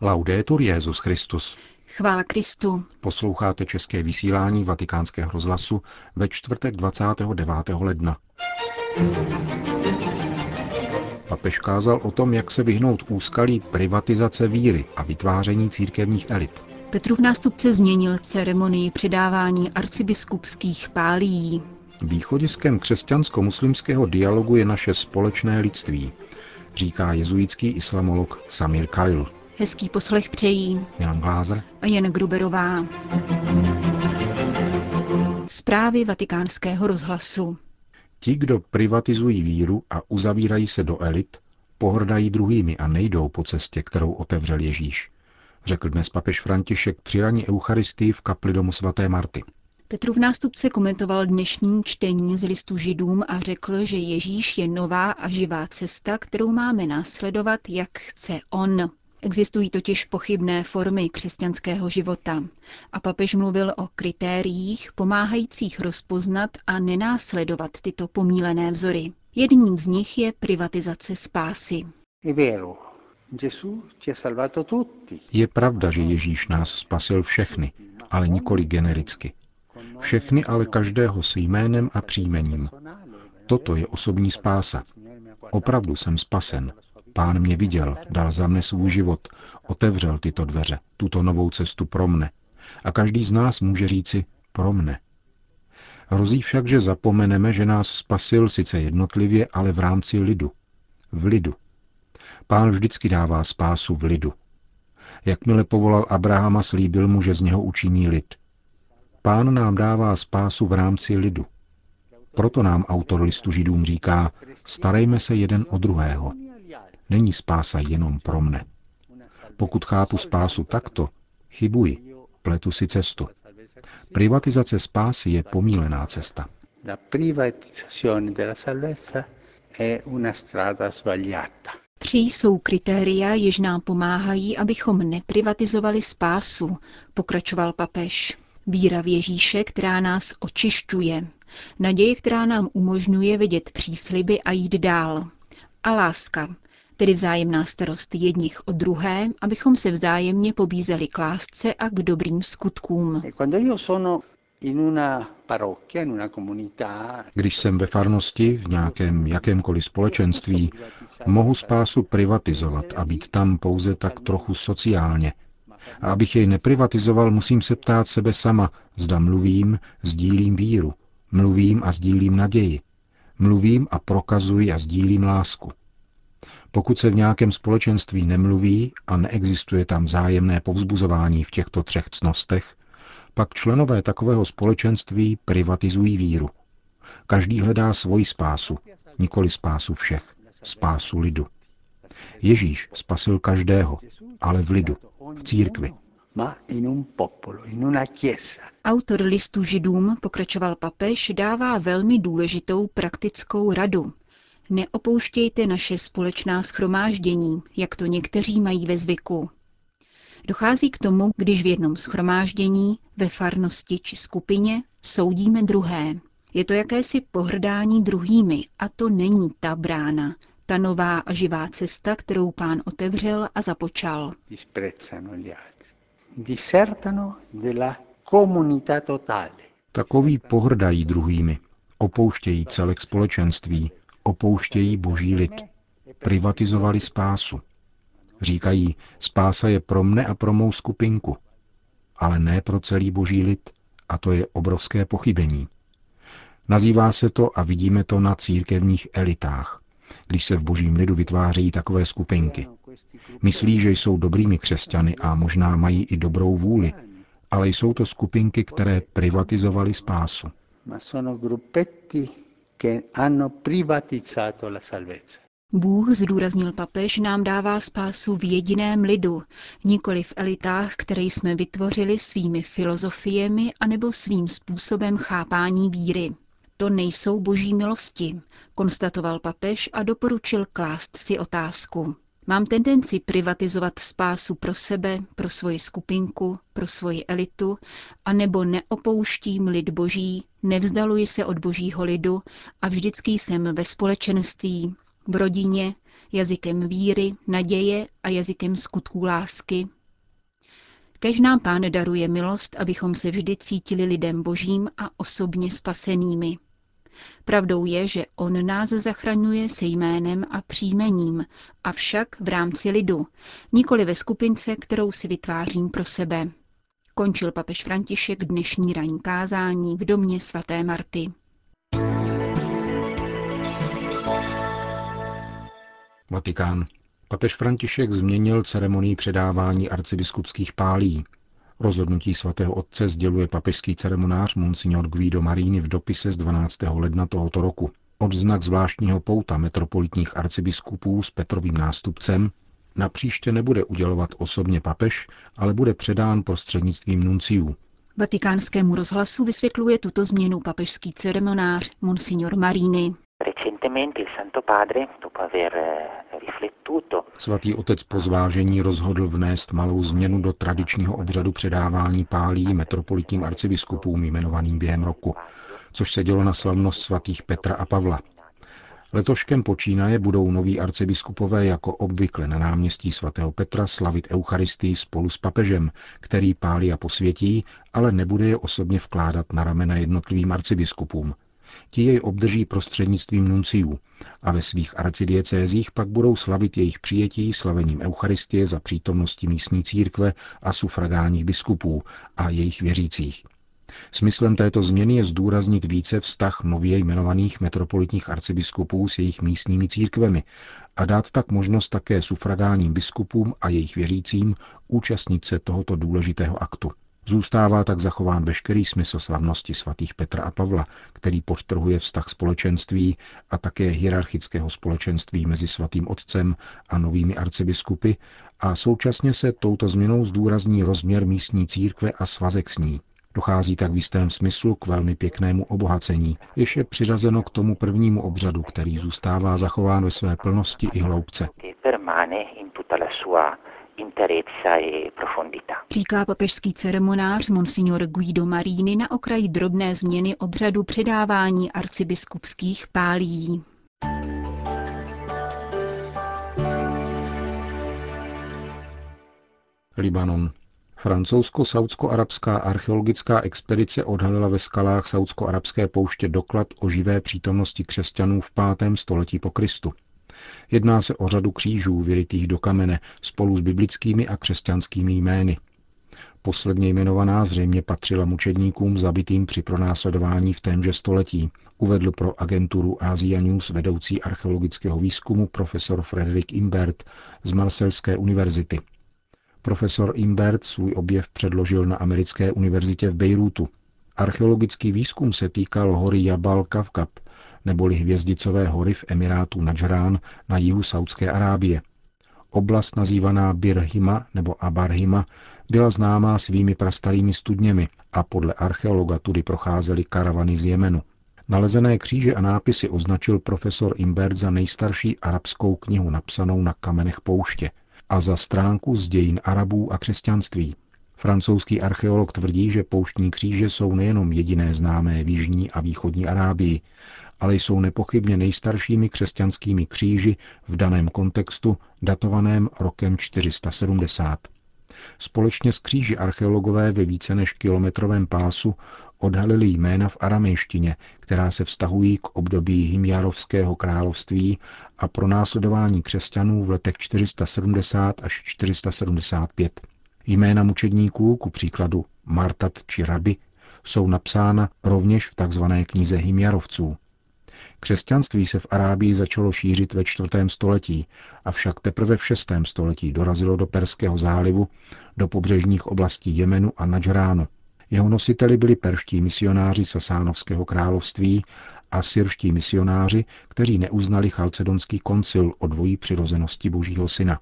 Laudetur Jezus Christus. Chvála Kristu. Posloucháte české vysílání Vatikánského rozhlasu ve čtvrtek 29. ledna. Papež kázal o tom, jak se vyhnout úskalí privatizace víry a vytváření církevních elit. Petrův nástupce změnil ceremonii předávání arcibiskupských pálií. Východiskem křesťansko-muslimského dialogu je naše společné lidství, říká jezuitský islamolog Samir Khalil. Hezký poslech přejí Milan Glázer a Jen Gruberová. Zprávy vatikánského rozhlasu. Ti, kdo privatizují víru a uzavírají se do elit, pohrdají druhými a nejdou po cestě, kterou otevřel Ježíš, řekl dnes papež František při raní Eucharistii v kapli domu svaté Marty. Petrův nástupce komentoval dnešní čtení z listu židům a řekl, že Ježíš je nová a živá cesta, kterou máme následovat, jak chce on. Existují totiž pochybné formy křesťanského života a papež mluvil o kritériích pomáhajících rozpoznat a nenásledovat tyto pomílené vzory. Jedním z nich je privatizace spásy. Je pravda, že Ježíš nás spasil všechny, ale nikoli genericky. Všechny, ale každého s jménem a příjmením. Toto je osobní spása. Opravdu jsem spasen, Pán mě viděl, dal za mne svůj život, otevřel tyto dveře, tuto novou cestu pro mne. A každý z nás může říci pro mne. Hrozí však, že zapomeneme, že nás spasil sice jednotlivě, ale v rámci lidu. V lidu. Pán vždycky dává spásu v lidu. Jakmile povolal Abrahama, slíbil mu, že z něho učiní lid. Pán nám dává spásu v rámci lidu. Proto nám autor listu židům říká, starejme se jeden o druhého. Není spása jenom pro mne. Pokud chápu spásu takto, chybuji, pletu si cestu. Privatizace spásy je pomílená cesta. Tři jsou kritéria, jež nám pomáhají, abychom neprivatizovali spásu, pokračoval papež. Víra v Ježíše, která nás očišťuje. Naděje, která nám umožňuje vidět přísliby a jít dál. A láska, tedy vzájemná starost jedních o druhé, abychom se vzájemně pobízeli k lásce a k dobrým skutkům. Když jsem ve farnosti, v nějakém jakémkoliv společenství, mohu spásu privatizovat a být tam pouze tak trochu sociálně. A abych jej neprivatizoval, musím se ptát sebe sama, zda mluvím, sdílím víru, mluvím a sdílím naději, mluvím a prokazuji a sdílím lásku. Pokud se v nějakém společenství nemluví a neexistuje tam vzájemné povzbuzování v těchto třech cnostech, pak členové takového společenství privatizují víru. Každý hledá svoji spásu, nikoli spásu všech, spásu lidu. Ježíš spasil každého, ale v lidu, v církvi. Autor listu židům, pokračoval papež, dává velmi důležitou praktickou radu – Neopouštějte naše společná schromáždění, jak to někteří mají ve zvyku. Dochází k tomu, když v jednom schromáždění, ve farnosti či skupině soudíme druhé. Je to jakési pohrdání druhými a to není ta brána, ta nová a živá cesta, kterou pán otevřel a započal. Takový pohrdají druhými, opouštějí celek společenství, opouštějí boží lid. Privatizovali spásu. Říkají, spása je pro mne a pro mou skupinku, ale ne pro celý boží lid, a to je obrovské pochybení. Nazývá se to a vidíme to na církevních elitách, když se v božím lidu vytvářejí takové skupinky. Myslí, že jsou dobrými křesťany a možná mají i dobrou vůli, ale jsou to skupinky, které privatizovali spásu che hanno privatizzato la salvezza. Bůh, zdůraznil papež, nám dává spásu v jediném lidu, nikoli v elitách, které jsme vytvořili svými filozofiemi anebo svým způsobem chápání víry. To nejsou boží milosti, konstatoval papež a doporučil klást si otázku. Mám tendenci privatizovat spásu pro sebe, pro svoji skupinku, pro svoji elitu, anebo neopouštím lid boží, nevzdaluji se od božího lidu a vždycky jsem ve společenství, v rodině, jazykem víry, naděje a jazykem skutků lásky. Kež nám Pán daruje milost, abychom se vždy cítili lidem božím a osobně spasenými. Pravdou je, že On nás zachraňuje se jménem a příjmením, avšak v rámci lidu, nikoli ve skupince, kterou si vytvářím pro sebe. Končil papež František dnešní ranní kázání v domě svaté Marty. Vatikán. Papež František změnil ceremonii předávání arcibiskupských pálí. Rozhodnutí svatého otce sděluje papežský ceremonář Monsignor Guido Marini v dopise z 12. ledna tohoto roku. Odznak zvláštního pouta metropolitních arcibiskupů s Petrovým nástupcem na příště nebude udělovat osobně papež, ale bude předán prostřednictvím nunciů. Vatikánskému rozhlasu vysvětluje tuto změnu papežský ceremonář Monsignor Marini. Svatý otec po zvážení rozhodl vnést malou změnu do tradičního obřadu předávání pálí metropolitním arcibiskupům jmenovaným během roku, což se dělo na slavnost svatých Petra a Pavla. Letoškem počínaje budou noví arcibiskupové jako obvykle na náměstí svatého Petra slavit Eucharistii spolu s papežem, který pálí a posvětí, ale nebude je osobně vkládat na ramena jednotlivým arcibiskupům – Ti jej obdrží prostřednictvím nunciů a ve svých arcidiecézích pak budou slavit jejich přijetí slavením Eucharistie za přítomnosti místní církve a sufragánních biskupů a jejich věřících. Smyslem této změny je zdůraznit více vztah nově jmenovaných metropolitních arcibiskupů s jejich místními církvemi a dát tak možnost také sufragánním biskupům a jejich věřícím účastnit se tohoto důležitého aktu. Zůstává tak zachován veškerý smysl slavnosti svatých Petra a Pavla, který podtrhuje vztah společenství a také hierarchického společenství mezi svatým otcem a novými arcibiskupy a současně se touto změnou zdůrazní rozměr místní církve a svazek s ní. Dochází tak v jistém smyslu k velmi pěknému obohacení, jež je přiřazeno k tomu prvnímu obřadu, který zůstává zachován ve své plnosti i hloubce interezza e profondità. Říká papežský ceremonář Monsignor Guido Marini na okraji drobné změny obřadu předávání arcibiskupských pálí. Libanon. Francouzsko-saudsko-arabská archeologická expedice odhalila ve skalách saudsko-arabské pouště doklad o živé přítomnosti křesťanů v 5. století po Kristu. Jedná se o řadu křížů vyrytých do kamene spolu s biblickými a křesťanskými jmény. Posledně jmenovaná zřejmě patřila mučedníkům zabitým při pronásledování v témže století, uvedl pro agenturu Asia News vedoucí archeologického výzkumu profesor Frederik Imbert z Marselské univerzity. Profesor Imbert svůj objev předložil na americké univerzitě v Bejrútu. Archeologický výzkum se týkal hory Jabal Kavkab, neboli hvězdicové hory v Emirátu Najrán na jihu Saudské Arábie. Oblast nazývaná Birhima nebo Abarhima byla známá svými prastarými studněmi a podle archeologa tudy procházely karavany z Jemenu. Nalezené kříže a nápisy označil profesor Imbert za nejstarší arabskou knihu napsanou na kamenech pouště a za stránku z dějin Arabů a křesťanství. Francouzský archeolog tvrdí, že pouštní kříže jsou nejenom jediné známé v jižní a východní Arábii, ale jsou nepochybně nejstaršími křesťanskými kříži v daném kontextu datovaném rokem 470. Společně s kříži archeologové ve více než kilometrovém pásu odhalili jména v aramejštině, která se vztahují k období Himjarovského království a pro následování křesťanů v letech 470 až 475. Jména mučedníků, ku příkladu Martat či Rabi, jsou napsána rovněž v tzv. knize Himjarovců. Křesťanství se v Arábii začalo šířit ve čtvrtém století, avšak teprve v šestém století dorazilo do Perského zálivu, do pobřežních oblastí Jemenu a Nadžránu. Jeho nositeli byli perští misionáři Sasánovského království a syrští misionáři, kteří neuznali chalcedonský koncil o dvojí přirozenosti božího syna.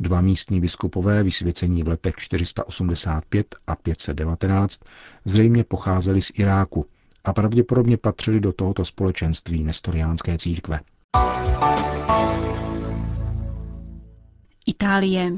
Dva místní biskupové, vysvěcení v letech 485 a 519, zřejmě pocházeli z Iráku, a pravděpodobně patřili do tohoto společenství nestoriánské církve. Itálie.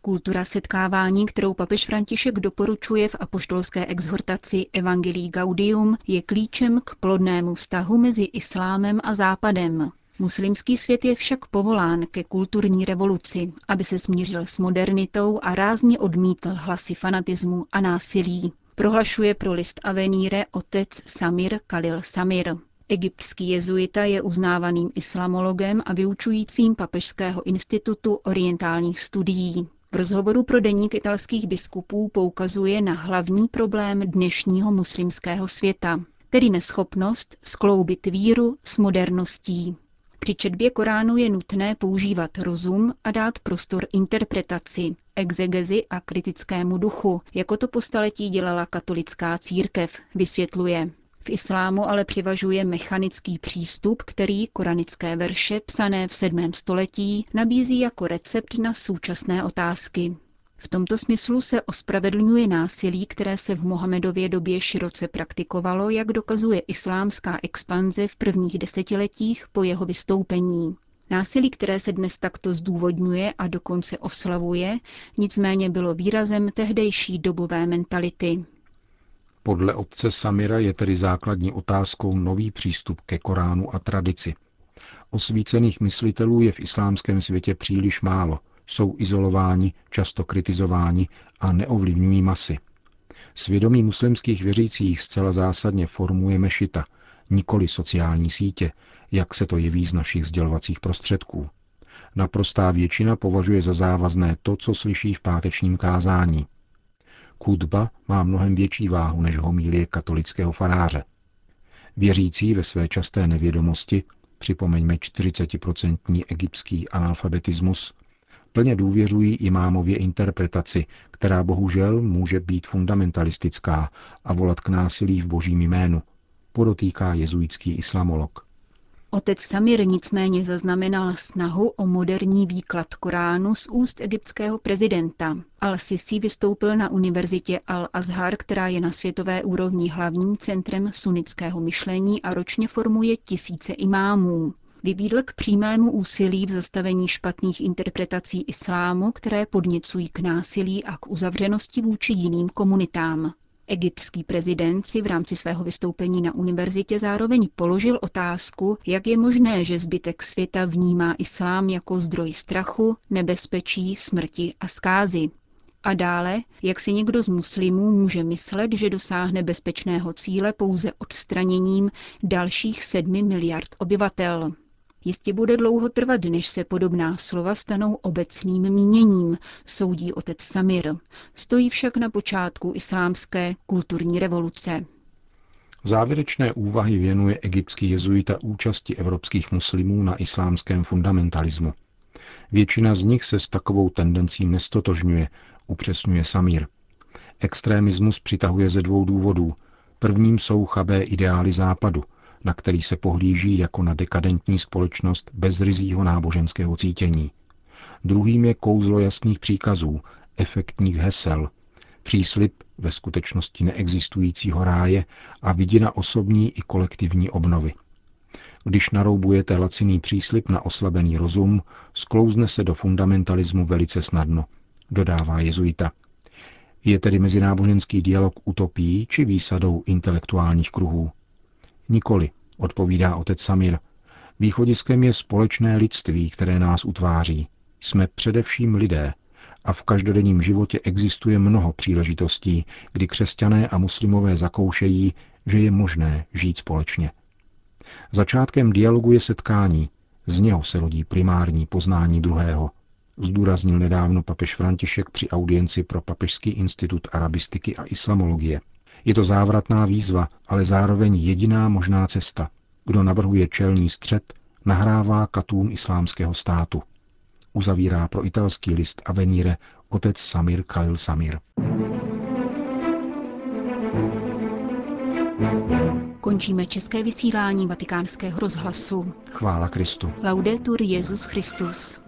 Kultura setkávání, kterou papež František doporučuje v apoštolské exhortaci Evangelii Gaudium, je klíčem k plodnému vztahu mezi islámem a západem. Muslimský svět je však povolán ke kulturní revoluci, aby se smířil s modernitou a rázně odmítl hlasy fanatismu a násilí. Prohlašuje pro list Avenire otec Samir Khalil Samir. Egyptský jezuita je uznávaným islamologem a vyučujícím Papežského institutu orientálních studií. V rozhovoru pro deník italských biskupů poukazuje na hlavní problém dnešního muslimského světa, tedy neschopnost skloubit víru s moderností. Při četbě Koránu je nutné používat rozum a dát prostor interpretaci, exegezi a kritickému duchu, jako to po staletí dělala katolická církev, vysvětluje. V islámu ale přivažuje mechanický přístup, který koranické verše psané v 7. století nabízí jako recept na současné otázky. V tomto smyslu se ospravedlňuje násilí, které se v Mohamedově době široce praktikovalo, jak dokazuje islámská expanze v prvních desetiletích po jeho vystoupení. Násilí, které se dnes takto zdůvodňuje a dokonce oslavuje, nicméně bylo výrazem tehdejší dobové mentality. Podle otce Samira je tedy základní otázkou nový přístup ke Koránu a tradici. Osvícených myslitelů je v islámském světě příliš málo, jsou izolováni, často kritizováni a neovlivňují masy. Svědomí muslimských věřících zcela zásadně formuje mešita, nikoli sociální sítě, jak se to jeví z našich sdělovacích prostředků. Naprostá většina považuje za závazné to, co slyší v pátečním kázání. Kudba má mnohem větší váhu než homílie katolického faráře. Věřící ve své časté nevědomosti, připomeňme 40% egyptský analfabetismus, plně důvěřují imámově interpretaci, která bohužel může být fundamentalistická a volat k násilí v božím jménu, podotýká jezuitský islamolog. Otec Samir nicméně zaznamenal snahu o moderní výklad Koránu z úst egyptského prezidenta. Al-Sisi vystoupil na univerzitě Al-Azhar, která je na světové úrovni hlavním centrem sunnického myšlení a ročně formuje tisíce imámů. Vybídl k přímému úsilí v zastavení špatných interpretací islámu, které podněcují k násilí a k uzavřenosti vůči jiným komunitám. Egyptský prezident si v rámci svého vystoupení na univerzitě zároveň položil otázku, jak je možné, že zbytek světa vnímá islám jako zdroj strachu, nebezpečí, smrti a zkázy. A dále, jak si někdo z muslimů může myslet, že dosáhne bezpečného cíle pouze odstraněním dalších sedmi miliard obyvatel. Jistě bude dlouho trvat, než se podobná slova stanou obecným míněním, soudí otec Samir. Stojí však na počátku islámské kulturní revoluce. Závěrečné úvahy věnuje egyptský jezuita účasti evropských muslimů na islámském fundamentalismu. Většina z nich se s takovou tendencí nestotožňuje, upřesňuje Samir. Extrémismus přitahuje ze dvou důvodů. Prvním jsou chabé ideály západu, na který se pohlíží jako na dekadentní společnost bez rizího náboženského cítění. Druhým je kouzlo jasných příkazů, efektních hesel, příslip ve skutečnosti neexistujícího ráje a vidina osobní i kolektivní obnovy. Když naroubujete laciný příslip na oslabený rozum, sklouzne se do fundamentalismu velice snadno, dodává jezuita. Je tedy mezináboženský dialog utopií či výsadou intelektuálních kruhů? Nikoli, odpovídá otec Samir. Východiskem je společné lidství, které nás utváří. Jsme především lidé a v každodenním životě existuje mnoho příležitostí, kdy křesťané a muslimové zakoušejí, že je možné žít společně. Začátkem dialogu je setkání, z něho se rodí primární poznání druhého, zdůraznil nedávno papež František při audienci pro Papežský institut arabistiky a islamologie – je to závratná výzva, ale zároveň jediná možná cesta. Kdo navrhuje čelní střed, nahrává katům islámského státu. Uzavírá pro italský list Avenire otec Samir Khalil Samir. Končíme české vysílání vatikánského rozhlasu. Chvála Kristu. Laudetur Jezus Christus.